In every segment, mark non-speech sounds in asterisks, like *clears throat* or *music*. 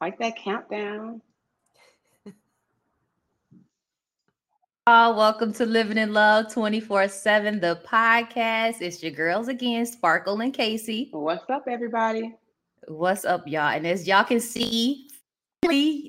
Like that countdown. Uh, welcome to Living in Love 24 7, the podcast. It's your girls again, Sparkle and Casey. What's up, everybody? What's up, y'all? And as y'all can see,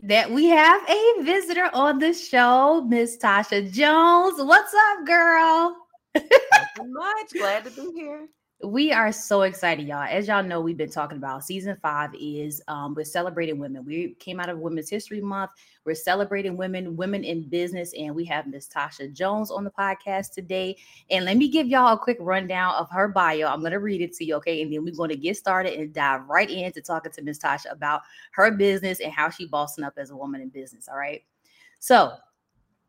that we have a visitor on the show, Miss Tasha Jones. What's up, girl? *laughs* much. Glad to be here. We are so excited, y'all. As y'all know, we've been talking about season five is um, we're celebrating women. We came out of Women's History Month. We're celebrating women, women in business, and we have Miss Tasha Jones on the podcast today. And let me give y'all a quick rundown of her bio. I'm going to read it to you, okay? And then we're going to get started and dive right into talking to Miss Tasha about her business and how she bossing up as a woman in business. All right. So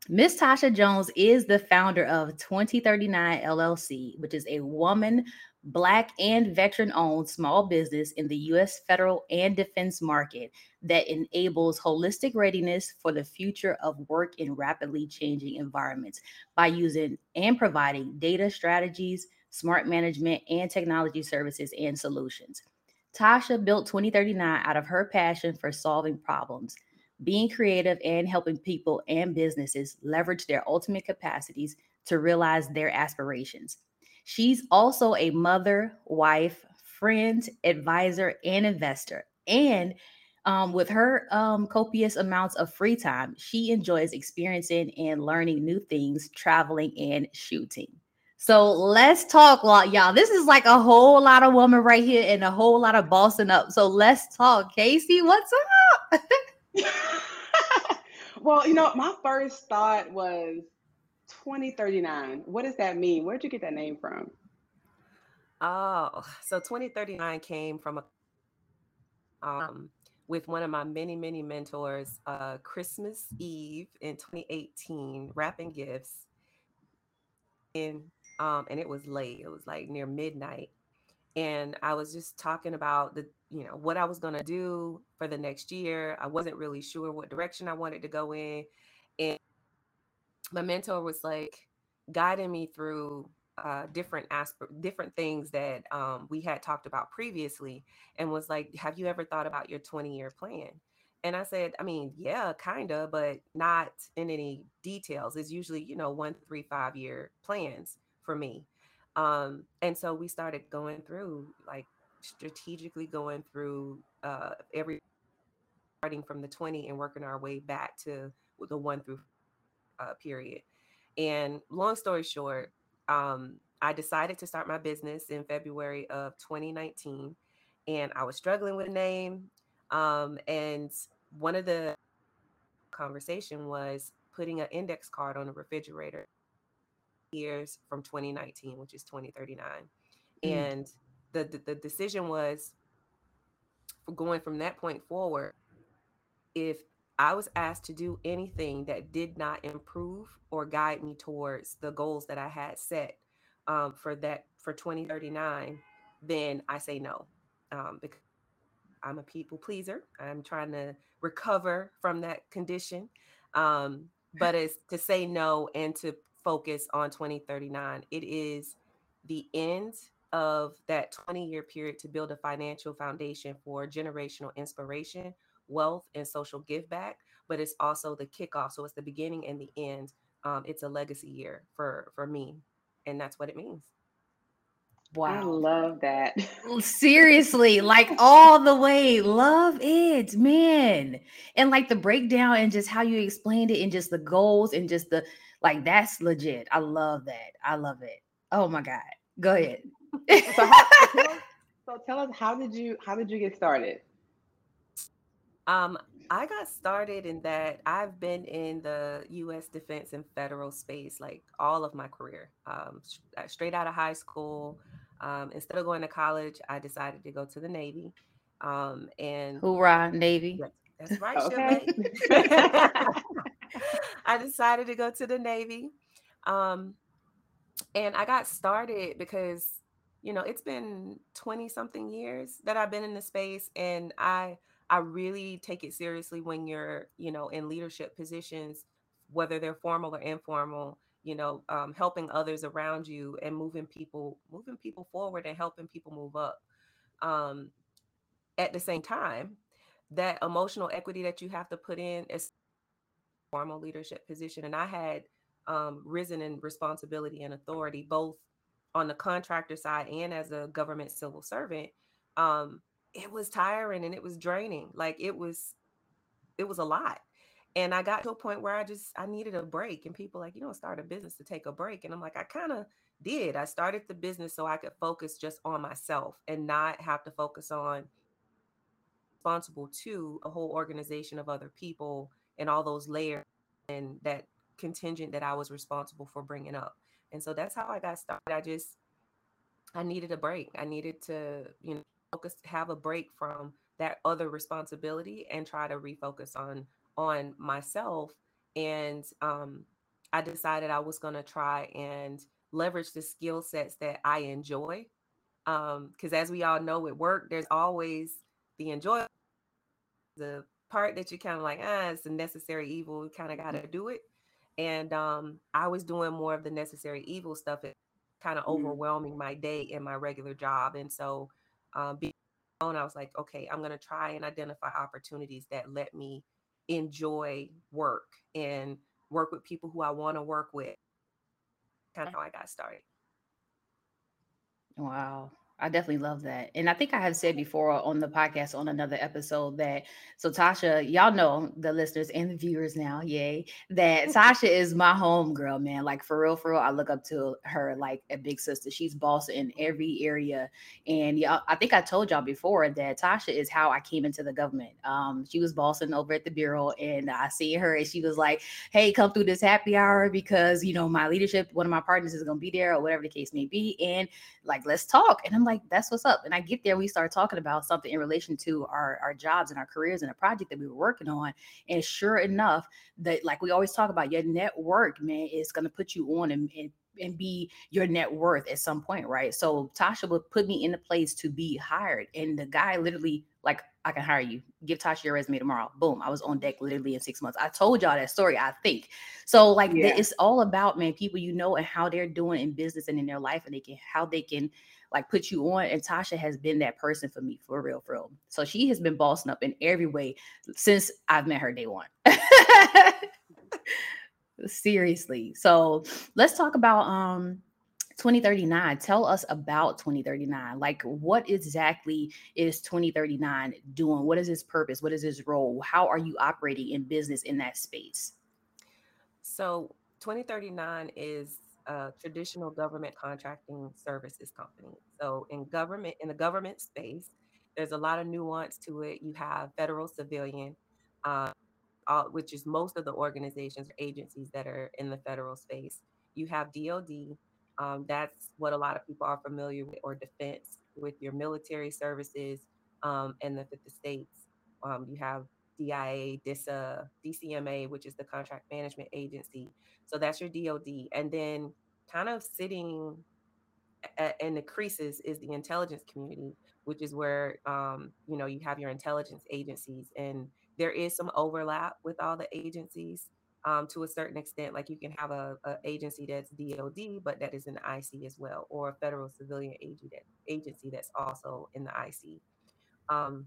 Miss Tasha Jones is the founder of 2039 LLC, which is a woman Black and veteran owned small business in the U.S. federal and defense market that enables holistic readiness for the future of work in rapidly changing environments by using and providing data strategies, smart management, and technology services and solutions. Tasha built 2039 out of her passion for solving problems, being creative, and helping people and businesses leverage their ultimate capacities to realize their aspirations. She's also a mother, wife, friend, advisor, and investor. And um, with her um, copious amounts of free time, she enjoys experiencing and learning new things, traveling and shooting. So let's talk, y'all. This is like a whole lot of woman right here and a whole lot of bossing up. So let's talk. Casey, what's up? *laughs* *laughs* well, you know, my first thought was 2039. What does that mean? Where'd you get that name from? Oh, so 2039 came from a um with one of my many, many mentors, uh Christmas Eve in 2018, wrapping gifts. And um, and it was late. It was like near midnight. And I was just talking about the, you know, what I was gonna do for the next year. I wasn't really sure what direction I wanted to go in. And my mentor was like guiding me through uh, different aspect, different things that um, we had talked about previously, and was like, "Have you ever thought about your 20 year plan?" And I said, "I mean, yeah, kinda, but not in any details. It's usually, you know, one, three, five year plans for me." Um, and so we started going through, like, strategically going through uh, every starting from the 20 and working our way back to the one through uh, period. And long story short, um, I decided to start my business in February of 2019, and I was struggling with a name. Um, and one of the conversation was putting an index card on a refrigerator years from 2019, which is 2039. Mm. And the, the, the decision was for going from that point forward, if I was asked to do anything that did not improve or guide me towards the goals that I had set um, for that for 2039, then I say no. Um, because I'm a people pleaser. I'm trying to recover from that condition. Um, but it's to say no and to focus on 2039. It is the end of that 20 year period to build a financial foundation for generational inspiration wealth and social give back, but it's also the kickoff. So it's the beginning and the end. Um, it's a legacy year for for me, and that's what it means. Wow. I love that. Seriously, like *laughs* all the way. Love it, man. And like the breakdown and just how you explained it and just the goals and just the like that's legit. I love that. I love it. Oh my God. Go ahead. so, how, so, tell us, *laughs* so tell us how did you how did you get started? Um, I got started in that I've been in the U.S. defense and federal space like all of my career. Um, uh, straight out of high school, um, instead of going to college, I decided to go to the Navy. Um, and hoorah, Navy! that's *laughs* right, okay. *laughs* I decided to go to the Navy, um, and I got started because you know it's been twenty something years that I've been in the space, and I I really take it seriously when you're, you know, in leadership positions, whether they're formal or informal, you know, um, helping others around you and moving people, moving people forward and helping people move up. Um, at the same time, that emotional equity that you have to put in is formal leadership position. And I had um, risen in responsibility and authority, both on the contractor side and as a government civil servant. Um, it was tiring and it was draining. Like it was, it was a lot. And I got to a point where I just I needed a break. And people like, you don't start a business to take a break. And I'm like, I kind of did. I started the business so I could focus just on myself and not have to focus on responsible to a whole organization of other people and all those layers and that contingent that I was responsible for bringing up. And so that's how I got started. I just I needed a break. I needed to, you know, focus have a break from that other responsibility and try to refocus on on myself and um I decided I was going to try and leverage the skill sets that I enjoy. Um cuz as we all know at work there's always the enjoy the part that you kind of like, ah, it's a necessary evil. You kind of got to do it. And um, I was doing more of the necessary evil stuff, kind of mm. overwhelming my day in my regular job. And so, um, being alone, I was like, okay, I'm going to try and identify opportunities that let me enjoy work and work with people who I want to work with. Kind of how I got started. Wow. I definitely love that. And I think I have said before on the podcast on another episode that so Tasha, y'all know the listeners and the viewers now, yay, that Tasha is my home girl, man. Like for real, for real. I look up to her like a big sister. She's boss in every area. And y'all, I think I told y'all before that Tasha is how I came into the government. Um, she was bossing over at the bureau, and I see her and she was like, Hey, come through this happy hour because you know my leadership, one of my partners is gonna be there, or whatever the case may be. And like, let's talk. And I'm like, like, that's what's up. And I get there, we start talking about something in relation to our, our jobs and our careers and a project that we were working on. And sure enough, that like we always talk about, your network, man, is going to put you on and, and and be your net worth at some point, right? So Tasha would put me in the place to be hired. And the guy literally, like, I can hire you. Give Tasha your resume tomorrow. Boom. I was on deck literally in six months. I told y'all that story, I think. So, like, yeah. it's all about, man, people you know and how they're doing in business and in their life and they can how they can like put you on. And Tasha has been that person for me for real, for real. So she has been bossing up in every way since I've met her day one. *laughs* Seriously. So let's talk about um 2039 tell us about 2039 like what exactly is 2039 doing what is its purpose what is its role how are you operating in business in that space so 2039 is a traditional government contracting services company. So in government, in the government space, there's a lot of nuance to it. You have federal civilian, uh, all, which is most of the organizations or agencies that are in the federal space. You have DoD. Um, that's what a lot of people are familiar with, or defense with your military services um, and the 50 states. Um, you have DIA, DISA, DCMA, which is the contract management agency. So that's your DOD. And then kind of sitting in the creases is the intelligence community, which is where um, you know you have your intelligence agencies, and there is some overlap with all the agencies um, to a certain extent. Like you can have a, a, agency that's DoD, but that is in the IC as well, or a federal civilian agency that's also in the IC. Um,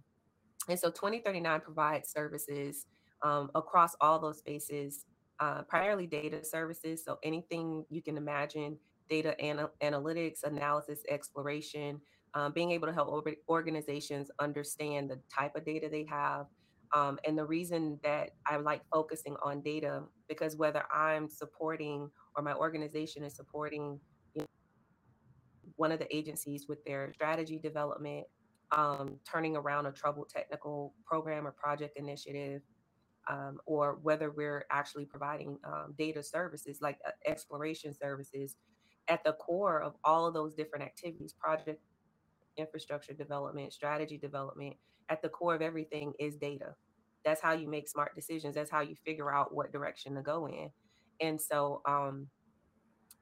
and so 2039 provides services um, across all those spaces, uh, primarily data services. So anything you can imagine data ana- analytics, analysis, exploration, um, being able to help organizations understand the type of data they have. Um, and the reason that I like focusing on data, because whether I'm supporting or my organization is supporting you know, one of the agencies with their strategy development, um, turning around a troubled technical program or project initiative, um, or whether we're actually providing um, data services like uh, exploration services, at the core of all of those different activities, project infrastructure development, strategy development, at the core of everything is data. That's how you make smart decisions. That's how you figure out what direction to go in. And so, um,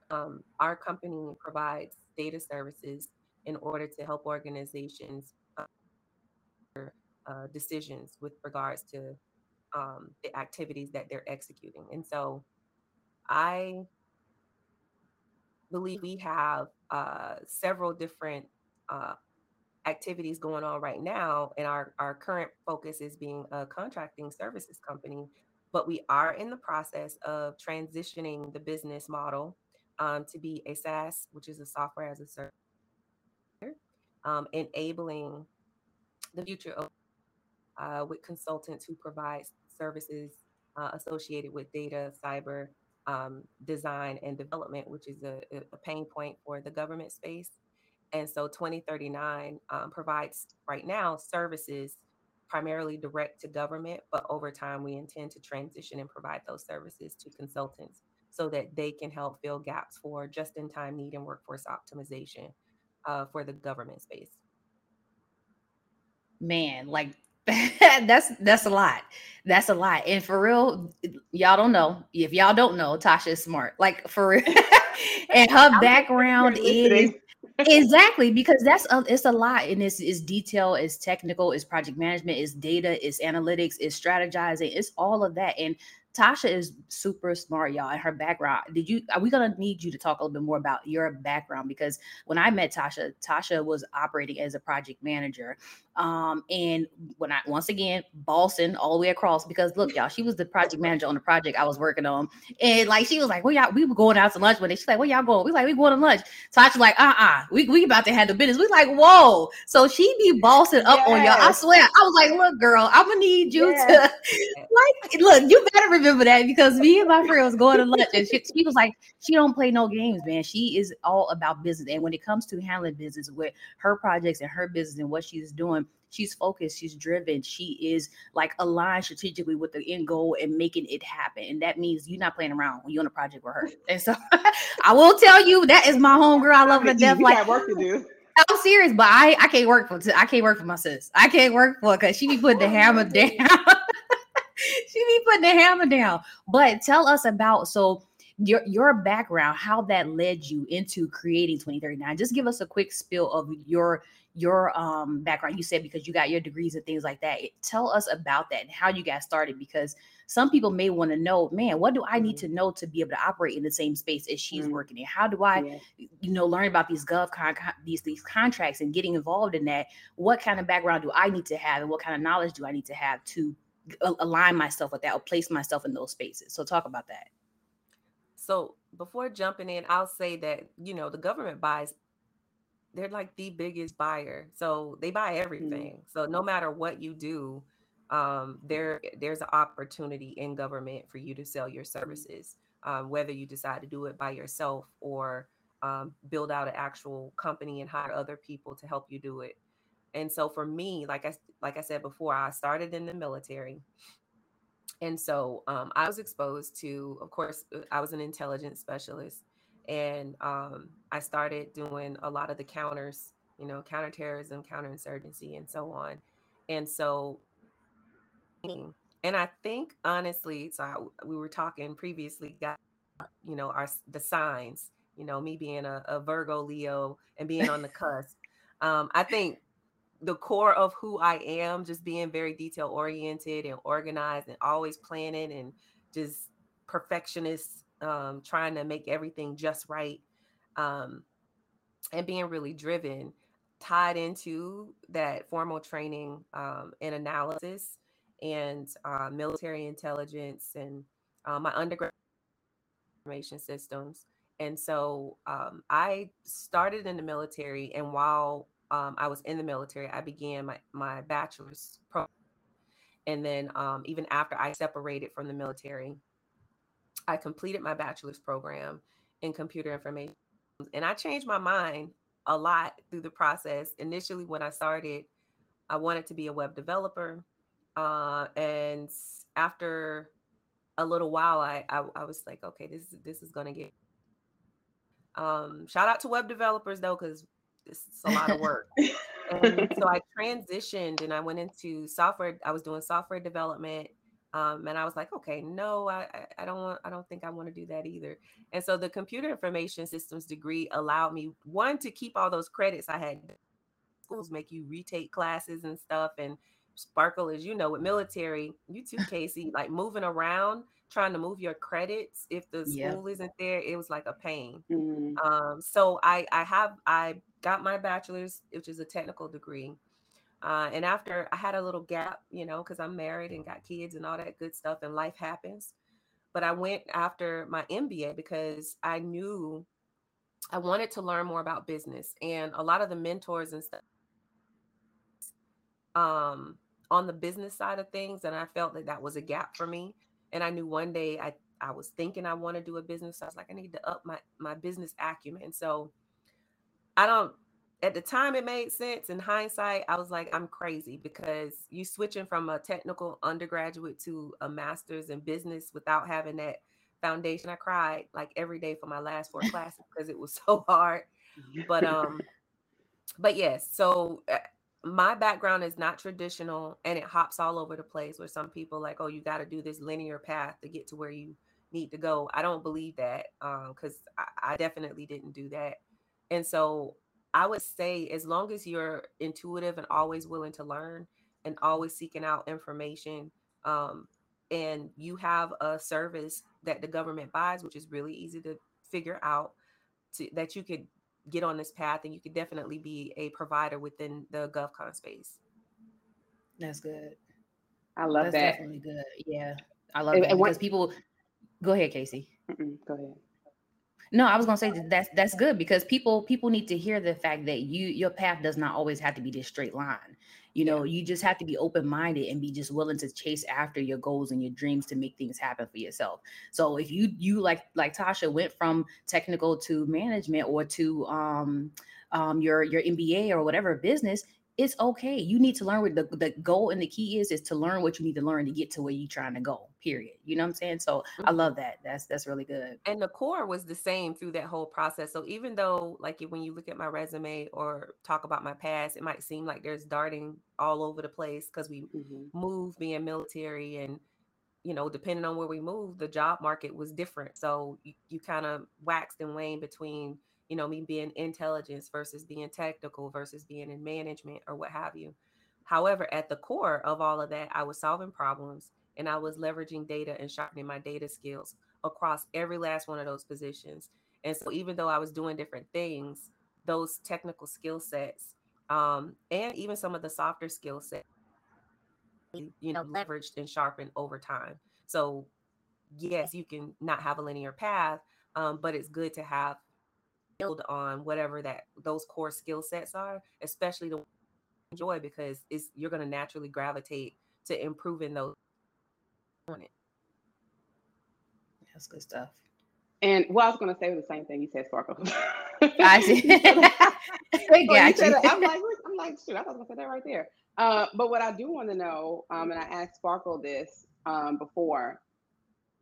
um, our company provides data services in order to help organizations uh, uh, decisions with regards to um, the activities that they're executing. And so I believe we have uh, several different uh, activities going on right now, and our, our current focus is being a contracting services company. But we are in the process of transitioning the business model um, to be a SaaS, which is a software as a service, um, enabling the future of, uh, with consultants who provide services uh, associated with data, cyber, um, design, and development, which is a, a, pain point for the government space. And so 2039 um, provides right now services primarily direct to government, but over time we intend to transition and provide those services to consultants so that they can help fill gaps for just in time need and workforce optimization uh, for the government space. Man, like *laughs* that's that's a lot. That's a lot. And for real, y'all don't know. If y'all don't know, Tasha is smart. Like for real. *laughs* and her background is exactly because that's a, it's a lot and it's, it's detail it's technical it's project management it's data it's analytics it's strategizing it's all of that and Tasha is super smart, y'all, and her background. Did you are we gonna need you to talk a little bit more about your background? Because when I met Tasha, Tasha was operating as a project manager. Um, and when I once again bossing all the way across because look, y'all, she was the project manager on the project I was working on. And like she was like, Well, y'all, we were going out to lunch one day. She's like, Where y'all going? We like, we going to lunch. Tasha's like, uh-uh, we, we about to have the business. We like, whoa. So she be bossing up yes. on y'all. I swear. I was like, look, girl, I'm gonna need you yes. to *laughs* like look, you better remember that because me and my friend was going to lunch and she, she was like, she don't play no games, man. She is all about business. And when it comes to handling business with her projects and her business and what she's doing, she's focused, she's driven, she is like aligned strategically with the end goal and making it happen. And that means you're not playing around when you're on a project with her. And so *laughs* I will tell you that is my home girl. I love her to death. Like work to do. I'm serious, but I I can't work for I can't work for my sis. I can't work for because she be putting the hammer oh, down. *laughs* she be putting the hammer down. But tell us about so your your background, how that led you into creating 2039. Just give us a quick spill of your your um background you said because you got your degrees and things like that tell us about that and how you got started because some people may want to know man what do i need mm-hmm. to know to be able to operate in the same space as she's mm-hmm. working in how do i yeah. you know learn about these gov con- these these contracts and getting involved in that what kind of background do i need to have and what kind of knowledge do i need to have to align myself with that or place myself in those spaces so talk about that so before jumping in i'll say that you know the government buys they're like the biggest buyer. So they buy mm-hmm. everything. Mm-hmm. So no matter what you do, um, there there's an opportunity in government for you to sell your mm-hmm. services, um, whether you decide to do it by yourself or um, build out an actual company and hire other people to help you do it. And so for me, like I like I said before, I started in the military. And so um, I was exposed to, of course, uh, I was an intelligence specialist and um, I started doing a lot of the counters, you know, counterterrorism, counterinsurgency, and so on. And so, and I think honestly, so I, we were talking previously, got you know, our the signs, you know, me being a, a Virgo, Leo, and being on the cusp. Um, I think the core of who I am, just being very detail oriented and organized, and always planning and just perfectionist um, trying to make everything just right, um, and being really driven, tied into that formal training um, and analysis and uh, military intelligence and uh, my undergrad information systems. And so um, I started in the military, and while um, I was in the military, I began my, my bachelor's program. And then um, even after I separated from the military, I completed my bachelor's program in computer information. And I changed my mind a lot through the process. Initially, when I started, I wanted to be a web developer. Uh, and after a little while, I, I, I was like, okay, this this is gonna get. Um, shout out to web developers though, because it's a lot of work. and so I transitioned and I went into software. I was doing software development um, and I was like, okay, no, I, I don't want, I don't think I want to do that either. And so the computer information systems degree allowed me one to keep all those credits I had. Schools make you retake classes and stuff. And Sparkle, as you know, with military, you too, *laughs* Casey, like moving around, trying to move your credits. If the school isn't there, it was like a pain. Mm-hmm. Um, so I, I have, I got my bachelor's, which is a technical degree. Uh, and after I had a little gap, you know, because I'm married and got kids and all that good stuff, and life happens. But I went after my MBA because I knew I wanted to learn more about business. And a lot of the mentors and stuff um, on the business side of things, and I felt that that was a gap for me. And I knew one day I I was thinking I want to do a business. So I was like, I need to up my my business acumen. So I don't at the time it made sense. In hindsight, I was like, I'm crazy because you switching from a technical undergraduate to a master's in business without having that foundation. I cried like every day for my last four *laughs* classes because it was so hard. But um, but yes, so uh, my background is not traditional and it hops all over the place where some people like, oh, you got to do this linear path to get to where you need to go. I don't believe that because um, I, I definitely didn't do that. And so I would say, as long as you're intuitive and always willing to learn and always seeking out information, um, and you have a service that the government buys, which is really easy to figure out, to, that you could get on this path and you could definitely be a provider within the GovCon space. That's good. I love That's that. definitely good. Yeah. I love it because people go ahead, Casey. Mm-mm, go ahead. No, I was gonna say that that's that's good because people people need to hear the fact that you your path does not always have to be this straight line. You know, you just have to be open minded and be just willing to chase after your goals and your dreams to make things happen for yourself. So if you you like like Tasha went from technical to management or to um um your your MBA or whatever business, it's okay. You need to learn what the, the goal and the key is is to learn what you need to learn to get to where you're trying to go. Period. You know what I'm saying? So mm-hmm. I love that. That's that's really good. And the core was the same through that whole process. So even though like when you look at my resume or talk about my past, it might seem like there's darting all over the place because we mm-hmm. moved being military and you know, depending on where we moved, the job market was different. So you, you kind of waxed and waned between you know, me being intelligence versus being technical versus being in management or what have you. However, at the core of all of that, I was solving problems and I was leveraging data and sharpening my data skills across every last one of those positions. And so, even though I was doing different things, those technical skill sets um, and even some of the softer skill sets, you know, leveraged and sharpened over time. So, yes, you can not have a linear path, um, but it's good to have build on whatever that those core skill sets are, especially the enjoy because it's you're going to naturally gravitate to improving those on it. That's good stuff. And well, I was going to say the same thing you said, Sparkle. I *laughs* see. *laughs* I so I'm like, *laughs* I'm like, shoot, I was going to say that right there. Uh, but what I do want to know, um, and I asked Sparkle this um, before,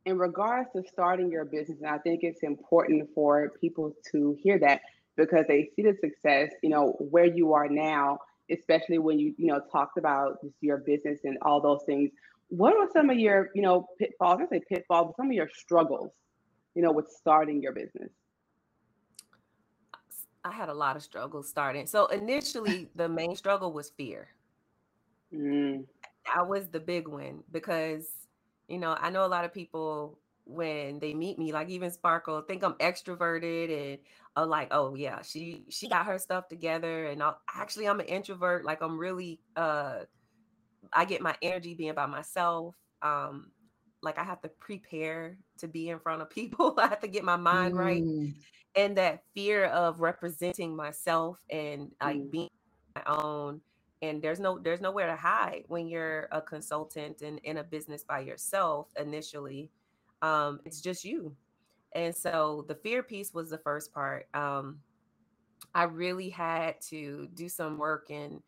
in regards to starting your business, and I think it's important for people to hear that because they see the success, you know, where you are now, especially when you, you know, talked about your business and all those things. What are some of your, you know, pitfalls? I say pitfalls, but some of your struggles, you know, with starting your business. I had a lot of struggles starting. So initially, *laughs* the main struggle was fear. Mm. That was the big one because you know, I know a lot of people when they meet me, like even Sparkle, think I'm extroverted and are like, oh yeah, she she got her stuff together. And I'll, actually, I'm an introvert. Like I'm really, uh, I get my energy being by myself. Um, like I have to prepare to be in front of people. *laughs* I have to get my mind mm. right, and that fear of representing myself and like mm. being my own and there's no there's nowhere to hide when you're a consultant and in a business by yourself initially um it's just you. And so the fear piece was the first part um i really had to do some work and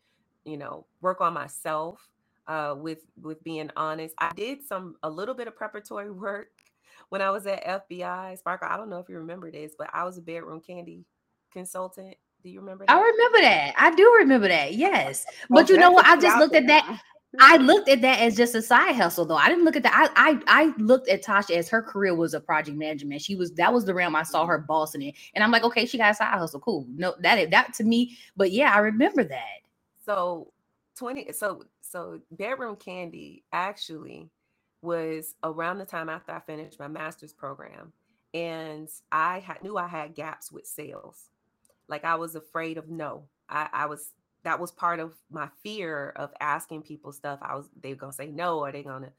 you know work on myself uh with with being honest. I did some a little bit of preparatory *laughs* work when i was at fbi sparkle i don't know if you remember this but i was a bedroom candy consultant do you remember that? I remember that. I do remember that. Yes. Oh, but you know what? I just looked at that. I looked at that as just a side hustle, though. I didn't look at that. I, I I looked at Tasha as her career was a project management. She was that was the realm I saw her bossing it, and I'm like, okay, she got a side hustle, cool. No, that that to me, but yeah, I remember that. So twenty, so so bedroom candy actually was around the time after I finished my master's program, and I had, knew I had gaps with sales. Like I was afraid of no. I, I was that was part of my fear of asking people stuff. I was they gonna say no, or they gonna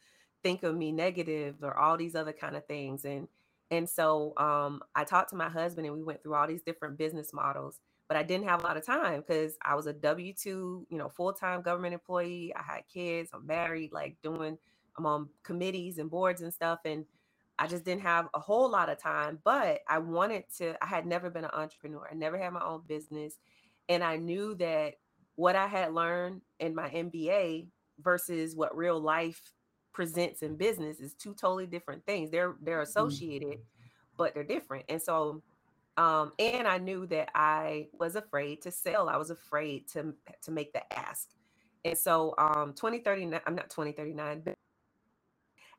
think of me negative, or all these other kind of things. And and so um, I talked to my husband, and we went through all these different business models. But I didn't have a lot of time because I was a W two, you know, full time government employee. I had kids. I'm married, like doing. I'm on committees and boards and stuff, and I just didn't have a whole lot of time. But I wanted to. I had never been an entrepreneur. I never had my own business, and I knew that what I had learned in my MBA versus what real life presents in business is two totally different things. They're they're mm-hmm. associated, but they're different. And so um and I knew that I was afraid to sell. I was afraid to to make the ask. And so um 2039 I'm not 2039 but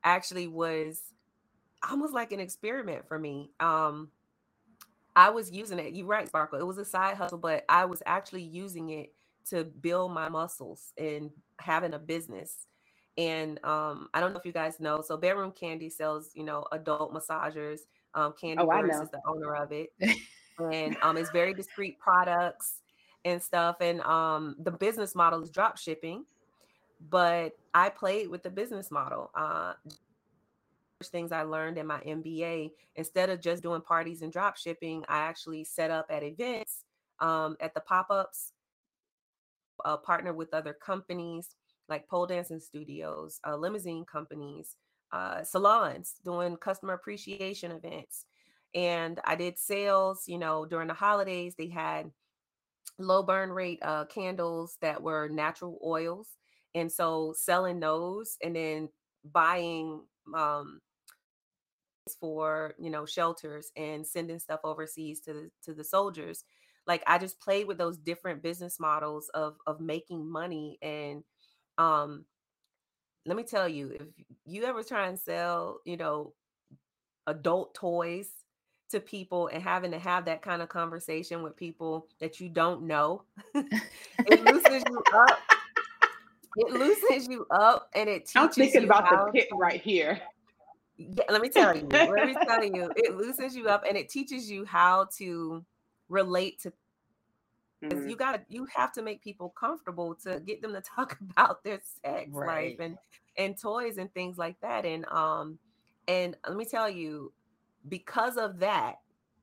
actually was almost like an experiment for me. Um I was using it. You're right, Sparkle. It was a side hustle, but I was actually using it to build my muscles and having a business. And um, I don't know if you guys know. So Bedroom Candy sells, you know, adult massagers. Um, Candy oh, is the owner of it, and *laughs* um, it's very discreet products and stuff. And um, the business model is drop shipping, but I played with the business model. Uh, things I learned in my MBA, instead of just doing parties and drop shipping, I actually set up at events um, at the pop ups uh, partner with other companies like pole dancing studios, uh, limousine companies, uh, salons doing customer appreciation events. And I did sales, you know, during the holidays, they had low burn rate uh, candles that were natural oils. And so selling those and then buying um, for, you know, shelters and sending stuff overseas to the, to the soldiers. Like i just played with those different business models of of making money and um let me tell you if you ever try and sell you know adult toys to people and having to have that kind of conversation with people that you don't know *laughs* it loosens you up it loosens you up and it teaches you. i'm thinking about the pit right here yeah, let me tell you let me tell *laughs* you it loosens you up and it teaches you how to relate to mm-hmm. you got you have to make people comfortable to get them to talk *laughs* about their sex right. life and and toys and things like that and um and let me tell you because of that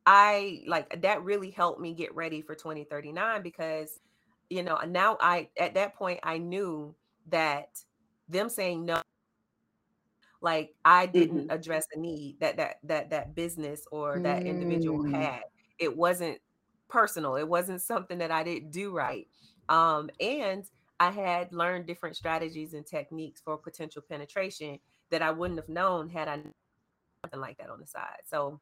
i like that really helped me get ready for 2039 because you know now i at that point i knew that them saying no like i didn't mm-hmm. address a need that that that that business or that mm. individual had it wasn't personal. It wasn't something that I didn't do right. Um, and I had learned different strategies and techniques for potential penetration that I wouldn't have known had I something like that on the side. So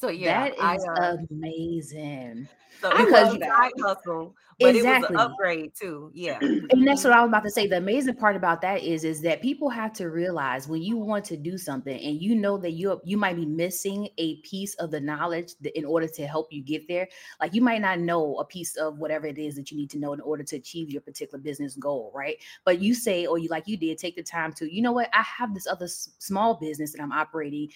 so yeah, that is I, uh, amazing. So because side hustle, but exactly. it was an upgrade too. Yeah, *clears throat* and that's what I was about to say. The amazing part about that is, is that people have to realize when you want to do something and you know that you you might be missing a piece of the knowledge that in order to help you get there. Like you might not know a piece of whatever it is that you need to know in order to achieve your particular business goal, right? But you say, or you like you did, take the time to, you know what? I have this other s- small business that I'm operating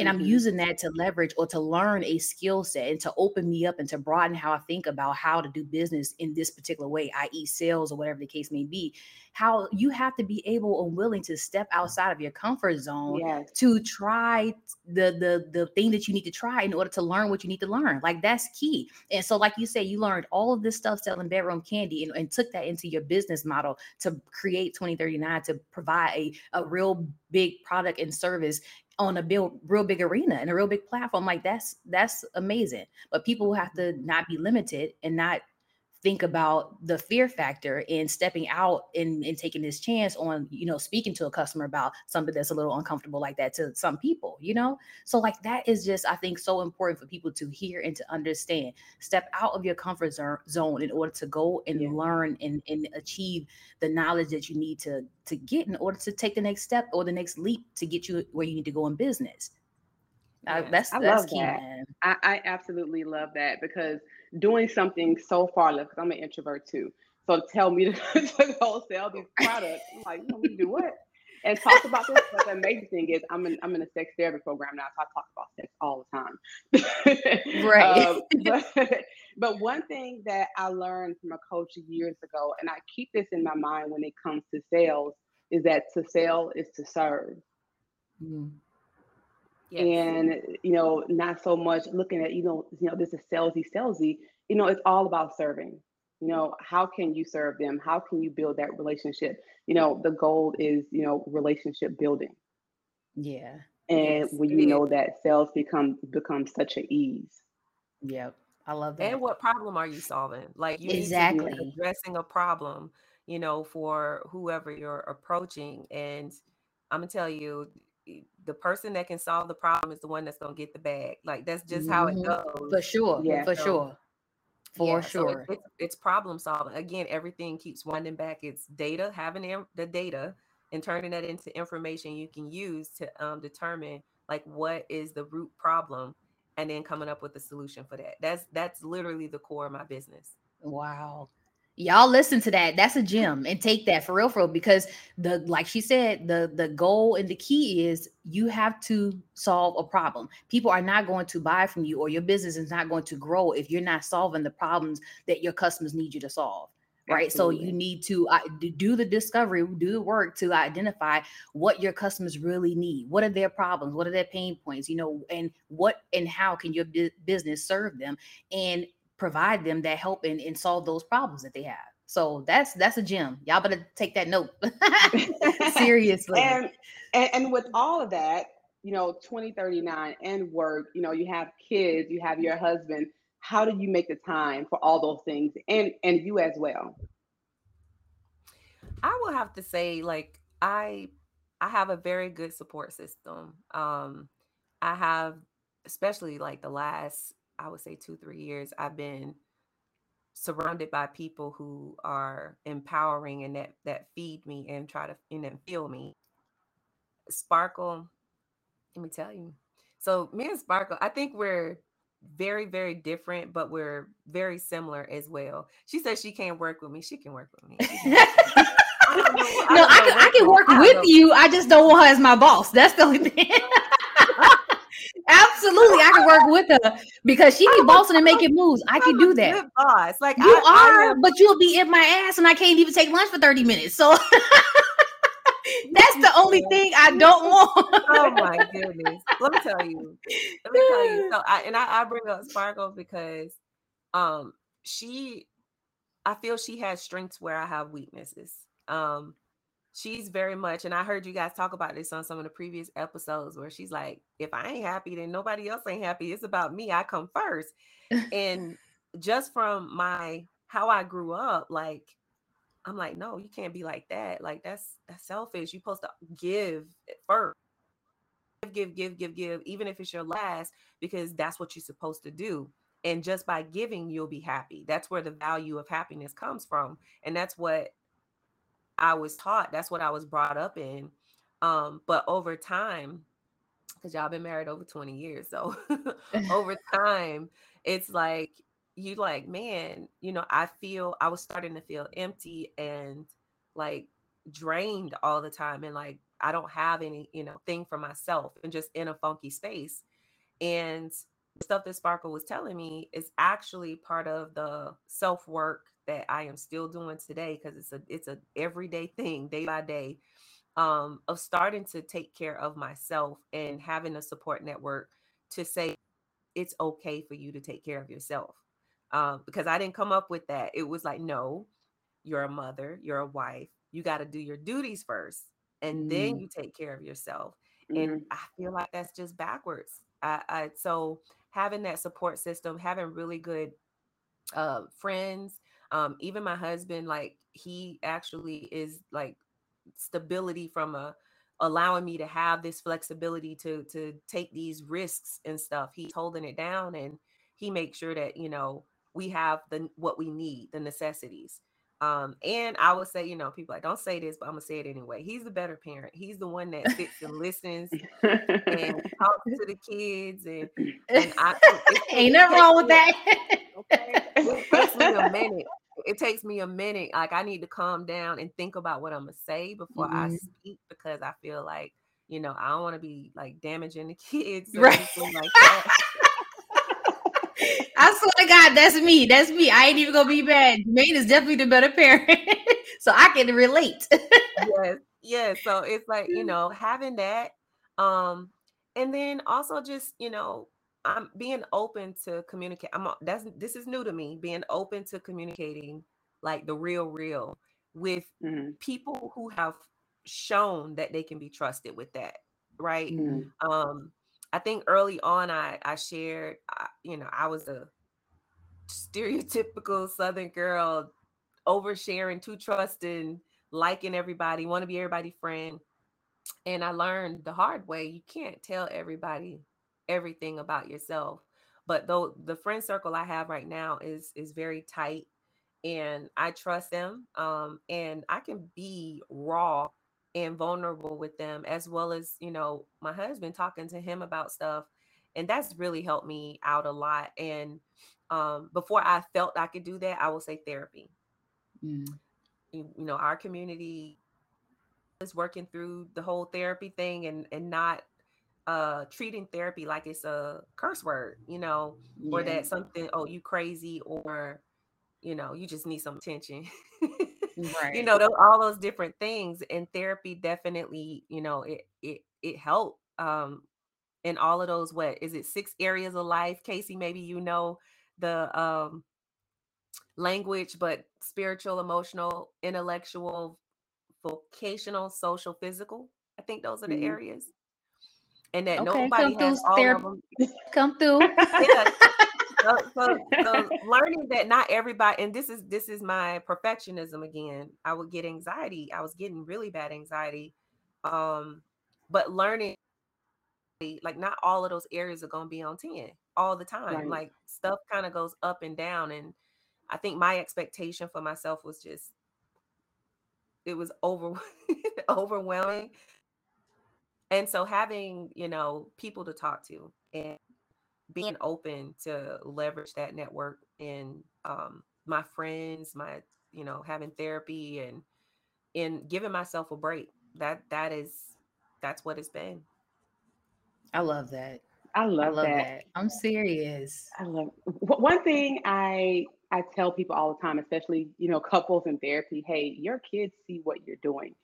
and mm-hmm. i'm using that to leverage or to learn a skill set and to open me up and to broaden how i think about how to do business in this particular way i.e sales or whatever the case may be how you have to be able and willing to step outside of your comfort zone yes. to try the the the thing that you need to try in order to learn what you need to learn like that's key and so like you say you learned all of this stuff selling bedroom candy and, and took that into your business model to create 2039 to provide a, a real big product and service on a real, real big arena and a real big platform like that's that's amazing. But people have to not be limited and not think about the fear factor in stepping out and, and taking this chance on you know speaking to a customer about something that's a little uncomfortable like that to some people you know so like that is just i think so important for people to hear and to understand step out of your comfort zone in order to go and yeah. learn and, and achieve the knowledge that you need to to get in order to take the next step or the next leap to get you where you need to go in business uh, that's I that's key, that. man. I, I absolutely love that because doing something so far left because I'm an introvert too. So tell me to, *laughs* to go sell these products, I'm like, you want me to do what? And talk about this. But the amazing thing is, I'm in I'm in a sex therapy program now, so I talk about sex all the time. *laughs* right. um, *laughs* but but one thing that I learned from a coach years ago, and I keep this in my mind when it comes to sales, is that to sell is to serve. Mm. Yes. And you know, not so much looking at you know, you know, this is salesy, salesy. You know, it's all about serving. You know, how can you serve them? How can you build that relationship? You know, the goal is you know relationship building. Yeah. And yes, when you know that sales become becomes such an ease. Yep. I love that. And what problem are you solving? Like you exactly addressing a problem, you know, for whoever you're approaching. And I'm gonna tell you, the person that can solve the problem is the one that's gonna get the bag. Like that's just mm-hmm. how it mm-hmm. goes. For sure. Yeah. For so, sure. For yeah, sure. So it's, it's, problem solving. Again, everything keeps winding back. It's data, having the data and turning that into information you can use to um, determine like what is the root problem and then coming up with a solution for that. That's that's literally the core of my business. Wow. Y'all listen to that. That's a gem and take that for real, for real. Because the like she said, the the goal and the key is you have to solve a problem. People are not going to buy from you, or your business is not going to grow if you're not solving the problems that your customers need you to solve right Absolutely. so you need to uh, do the discovery do the work to identify what your customers really need what are their problems what are their pain points you know and what and how can your bu- business serve them and provide them that help and, and solve those problems that they have. So that's that's a gem. Y'all better take that note. *laughs* *laughs* Seriously. And, and and with all of that you know 2039 and work you know you have kids you have your husband how do you make the time for all those things? And and you as well. I will have to say like i i have a very good support system. Um i have especially like the last i would say two three years i've been surrounded by people who are empowering and that that feed me and try to and then feel me. Sparkle let me tell you. So me and sparkle i think we're very very different but we're very similar as well. She says she can't work with me she can work with me. No I, can, I can work with you i just don't want her as my boss. That's the only thing *laughs* Absolutely, I can work with her because she be bossing and making moves. I can do that. boss, like you I, are, I but you'll be in my ass, and I can't even take lunch for thirty minutes. So *laughs* That's the only thing I don't *laughs* want. oh my goodness. Let me tell you. Let me tell you. So I and I, I bring up Sparkle because um she I feel she has strengths where I have weaknesses. Um she's very much and I heard you guys talk about this on some of the previous episodes where she's like, if I ain't happy, then nobody else ain't happy. It's about me. I come first. and just from my how I grew up, like I'm like, no, you can't be like that. Like that's that's selfish. You're supposed to give first. Give, give, give, give, even if it's your last, because that's what you're supposed to do. And just by giving, you'll be happy. That's where the value of happiness comes from. And that's what I was taught. That's what I was brought up in. Um, but over time, because y'all been married over 20 years. So *laughs* over *laughs* time, it's like you like, man, you know, I feel I was starting to feel empty and like drained all the time and like I don't have any, you know, thing for myself and just in a funky space. And stuff that Sparkle was telling me is actually part of the self work that I am still doing today because it's a it's a everyday thing, day by day, um, of starting to take care of myself and having a support network to say it's okay for you to take care of yourself um, because I didn't come up with that. It was like, no, you're a mother, you're a wife, you got to do your duties first, and mm. then you take care of yourself. Mm. And I feel like that's just backwards. I, I, so having that support system, having really good uh, friends, um, even my husband, like he actually is like stability from a allowing me to have this flexibility to to take these risks and stuff. He's holding it down and he makes sure that you know we have the what we need, the necessities. Um, and I would say, you know, people like don't say this, but I'm gonna say it anyway. He's the better parent. He's the one that sits and listens and talks to the kids, and, and I *laughs* ain't nothing wrong with *laughs* that. okay, it takes me a *laughs* minute. It takes me a minute. Like I need to calm down and think about what I'm gonna say before mm-hmm. I speak because I feel like you know I don't want to be like damaging the *laughs* kids, right? Like *laughs* I swear to God, that's me. That's me. I ain't even gonna be bad. Maine is definitely the better parent, so I can relate. yes, yes. So it's like you know having that, um, and then also just you know I'm being open to communicate. I'm that's this is new to me. Being open to communicating like the real, real with mm-hmm. people who have shown that they can be trusted with that, right? Mm-hmm. Um, I think early on, I I shared, I, you know, I was a stereotypical Southern girl, oversharing, too trusting, liking everybody, want to be everybody's friend. And I learned the hard way you can't tell everybody everything about yourself. But though the friend circle I have right now is is very tight and I trust them. Um, and I can be raw and vulnerable with them as well as, you know, my husband talking to him about stuff. And that's really helped me out a lot. And um, before I felt I could do that, I will say therapy. Mm. You, you know, our community is working through the whole therapy thing and and not uh treating therapy like it's a curse word, you know, yeah. or that something, oh, you crazy, or you know, you just need some attention. *laughs* right. You know, those, all those different things. And therapy definitely, you know, it it it helped um in all of those what is it six areas of life casey maybe you know the um language but spiritual emotional intellectual vocational social physical i think those are the mm-hmm. areas and that okay, nobody has all of them. *laughs* Come through. yeah. *laughs* So, so, so, learning that not everybody, and this is this is my perfectionism again. I would get anxiety. I was getting really bad anxiety, um, but learning like not all of those areas are going to be on ten all the time. Right. Like stuff kind of goes up and down, and I think my expectation for myself was just it was over *laughs* overwhelming and so having you know people to talk to and being open to leverage that network and um, my friends my you know having therapy and and giving myself a break that that is that's what it's been i love that i love, I love that. that. i'm serious i love one thing i i tell people all the time especially you know couples in therapy hey your kids see what you're doing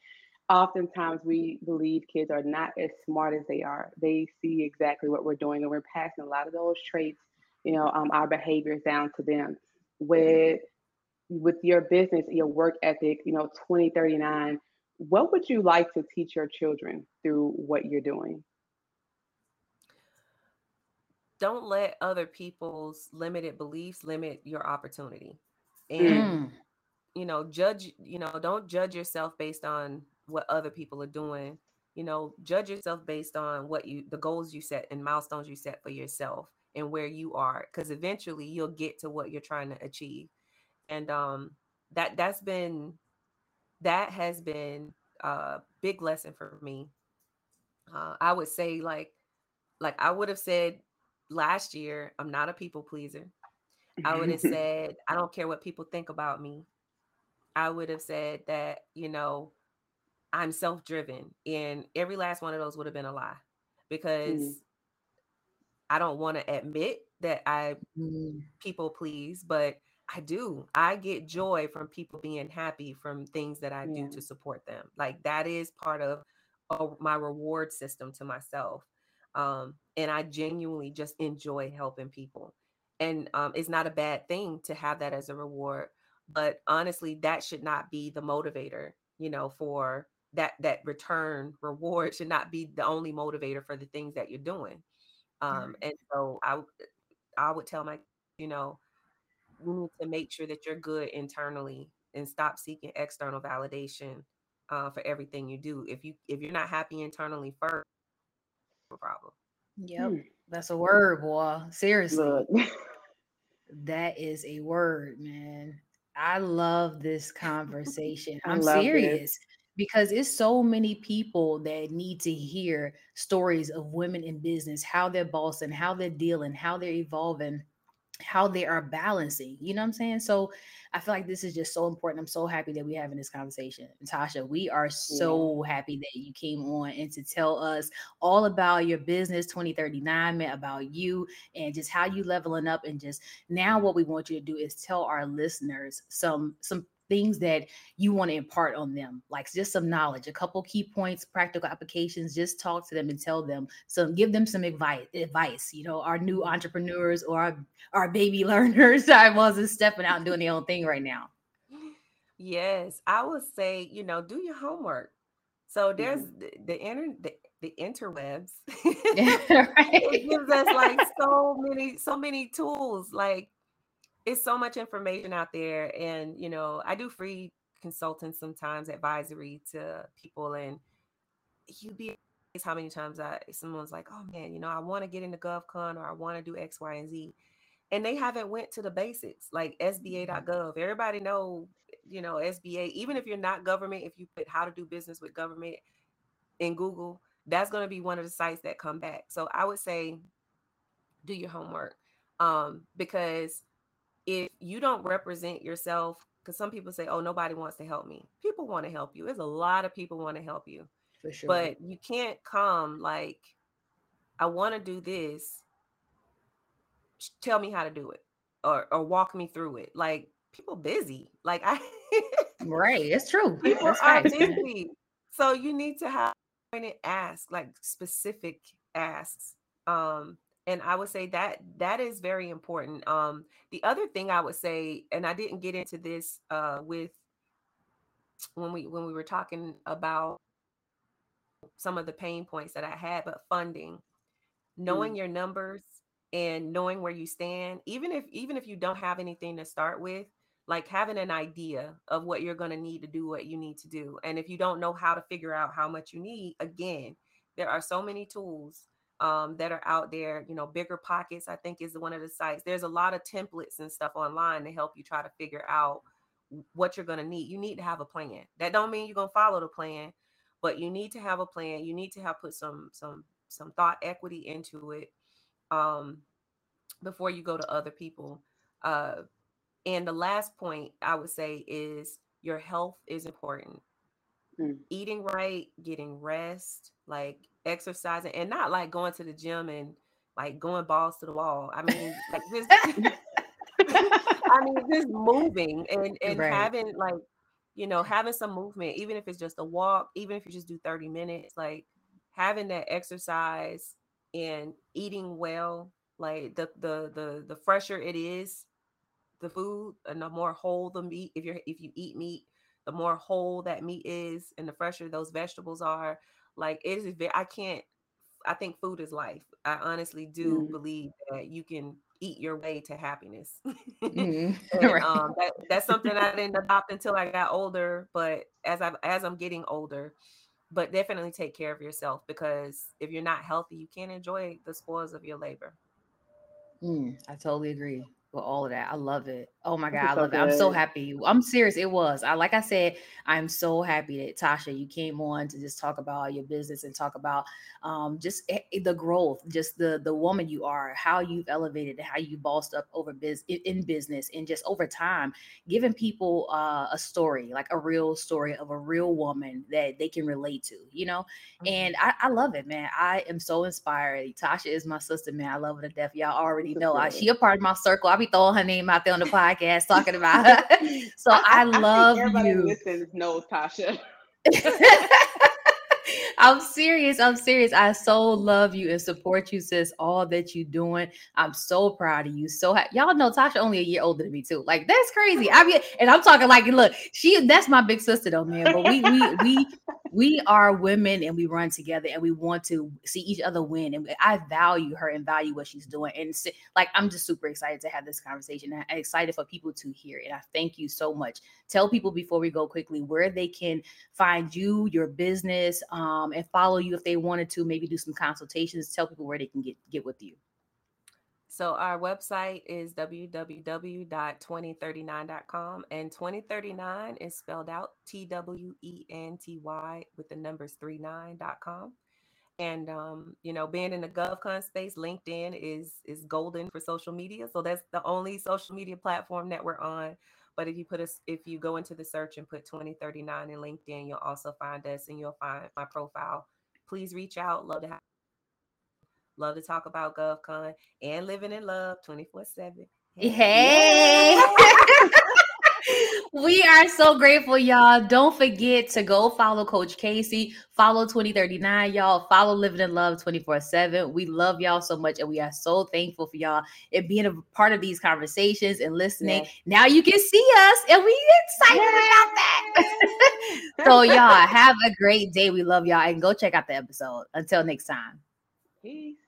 oftentimes we believe kids are not as smart as they are. They see exactly what we're doing, and we're passing a lot of those traits, you know, um, our behaviors down to them. With with your business, your work ethic, you know, 2039, what would you like to teach your children through what you're doing? Don't let other people's limited beliefs limit your opportunity. And mm. you know, judge, you know, don't judge yourself based on what other people are doing. You know judge yourself based on what you the goals you set and milestones you set for yourself and where you are because eventually you'll get to what you're trying to achieve. And um that that's been that has been a big lesson for me. Uh, i would say like like i would have said last year i'm not a people pleaser. I would have *laughs* said i don't care what people think about me. I would have said that you know I'm self driven. And every last one of those would have been a lie because mm. I don't want to admit that I mm. people please, but I do. I get joy from people being happy from things that I yeah. do to support them. Like that is part of uh, my reward system to myself. Um, and I genuinely just enjoy helping people. And um, it's not a bad thing to have that as a reward. But honestly, that should not be the motivator, you know, for that that return reward should not be the only motivator for the things that you're doing. Um and so i i would tell my you know you need to make sure that you're good internally and stop seeking external validation uh, for everything you do. If you if you're not happy internally first problem. Yep. Hmm. that's a word boy. Seriously. *laughs* That is a word man. I love this *laughs* conversation. I'm serious because it's so many people that need to hear stories of women in business, how they're bossing, how they're dealing, how they're evolving. how they are balancing. You know what I'm saying? So I feel like this is just so important. I'm so happy that we're having this conversation. Tasha, we are so yeah. happy that you came on and to tell us all about your business 2039, man, about you and just how you leveling up. And just now what we want you to do is tell our listeners some some things that you want to impart on them, like just some knowledge, a couple key points, practical applications. Just talk to them and tell them some, give them some advice. Advice, you know, our new entrepreneurs or our, our baby *laughs* learners. I wasn't stepping out and doing their own thing right now. Yes, I would say, you know, do your homework. So there's mm-hmm. the, the the, the interwebs. *laughs* *laughs* it gives us like so many so many tools. Like it's so much information out there and you know i do free consulting sometimes advisory to people and you'd be how many times I someone's like, oh man, you know, I want to get into GovCon or I want to do X, Y, and Z. And they haven't went to the basics like SBA.gov. Mm-hmm. Everybody know, you know, SBA, even if you're not government, if you put how to do business with government in Google, that's going to be one of the sites that come back. So I would say do your homework. Um, because if you don't represent yourself, because some people say, oh, nobody wants to help me. People want to help you. There's a lot of people want to help you. For sure. But you can't come like, I want to do this. Tell me how to do it or, or walk me through it. Like people busy. Like I *laughs* Right. It's true. People That's are right. busy. So you need to have and ask, like specific asks. Um, and i would say that that is very important um the other thing i would say and i didn't get into this uh with when we when we were talking about some of the pain points that i had but funding knowing mm. your numbers and knowing where you stand even if even if you don't have anything to start with like having an idea of what you're going to need to do what you need to do and if you don't know how to figure out how much you need again there are so many tools um, that are out there. You know, Bigger Pockets, I think, is one of the sites. There's a lot of templates and stuff online to help you try to figure out what you're going to need. You need to have a plan. That don't mean you're going to follow the plan, but you need to have a plan. You need to have put some some some thought equity into it um, before you go to other people. Uh, and the last point I would say is your health is important. Mm. Eating right, getting rest, like exercising, and not like going to the gym and like going balls to the wall. I mean, like just *laughs* I mean, just moving and and right. having like you know having some movement, even if it's just a walk, even if you just do thirty minutes, like having that exercise and eating well, like the the the the fresher it is, the food and the more whole the meat. If you're if you eat meat, the more whole that meat is and the fresher those vegetables are like it is very i can't i think food is life i honestly do mm believe that you can eat your way to happiness *laughs* mm *laughs* and, right. um, that, that's something i didn't adopt until i got older but as i as i'm getting older but definitely take care of yourself because if you're not healthy you can't enjoy the spoils of your labor mm, i totally agree with all of that. I love it. Oh my god, I love it. I'm so happy. I'm serious. It was. I like I said, I'm so happy that Tasha, you came on to just talk about your business and talk about um, just the growth, just the the woman you are, how you've elevated, how you bossed up over biz in business, and just over time, giving people uh, a story, like a real story of a real woman that they can relate to. You know, mm-hmm. and I, I, love it, man. I am so inspired. Tasha is my sister, man. I love her to death. Y'all already know. I, she a part of my circle. I'll be throwing her name out there on the *laughs* podcast talking about *laughs* her. *laughs* So I, I, I love everybody you. Listens knows Tasha. *laughs* I'm serious. I'm serious. I so love you and support you, sis. All that you're doing. I'm so proud of you. So ha- y'all know Tasha only a year older than me too. Like that's crazy. I mean, and I'm talking like, look, she that's my big sister though, man. But we we we we are women and we run together and we want to see each other win. And I value her and value what she's doing. And like I'm just super excited to have this conversation. I'm excited for people to hear. And I thank you so much. Tell people before we go quickly where they can find you, your business. Um, um, and follow you if they wanted to, maybe do some consultations, tell people where they can get, get with you. So our website is www.2039.com and 2039 is spelled out T W E N T Y with the numbers 39.com. and um, you know, being in the GovCon space, LinkedIn is is golden for social media. So that's the only social media platform that we're on. But if you put us, if you go into the search and put 2039 in LinkedIn, you'll also find us and you'll find my profile. Please reach out. Love to have love to talk about GovCon and living in love 24-7. Hey. *laughs* we are so grateful, y'all. Don't forget to go follow Coach Casey, follow 2039, y'all. Follow Living in Love 24 7. We love y'all so much, and we are so thankful for y'all and being a part of these conversations and listening. Yes. Now you can see us, and we excited about that. *laughs* so, y'all, have a great day. We love y'all, and go check out the episode. Until next time. Peace.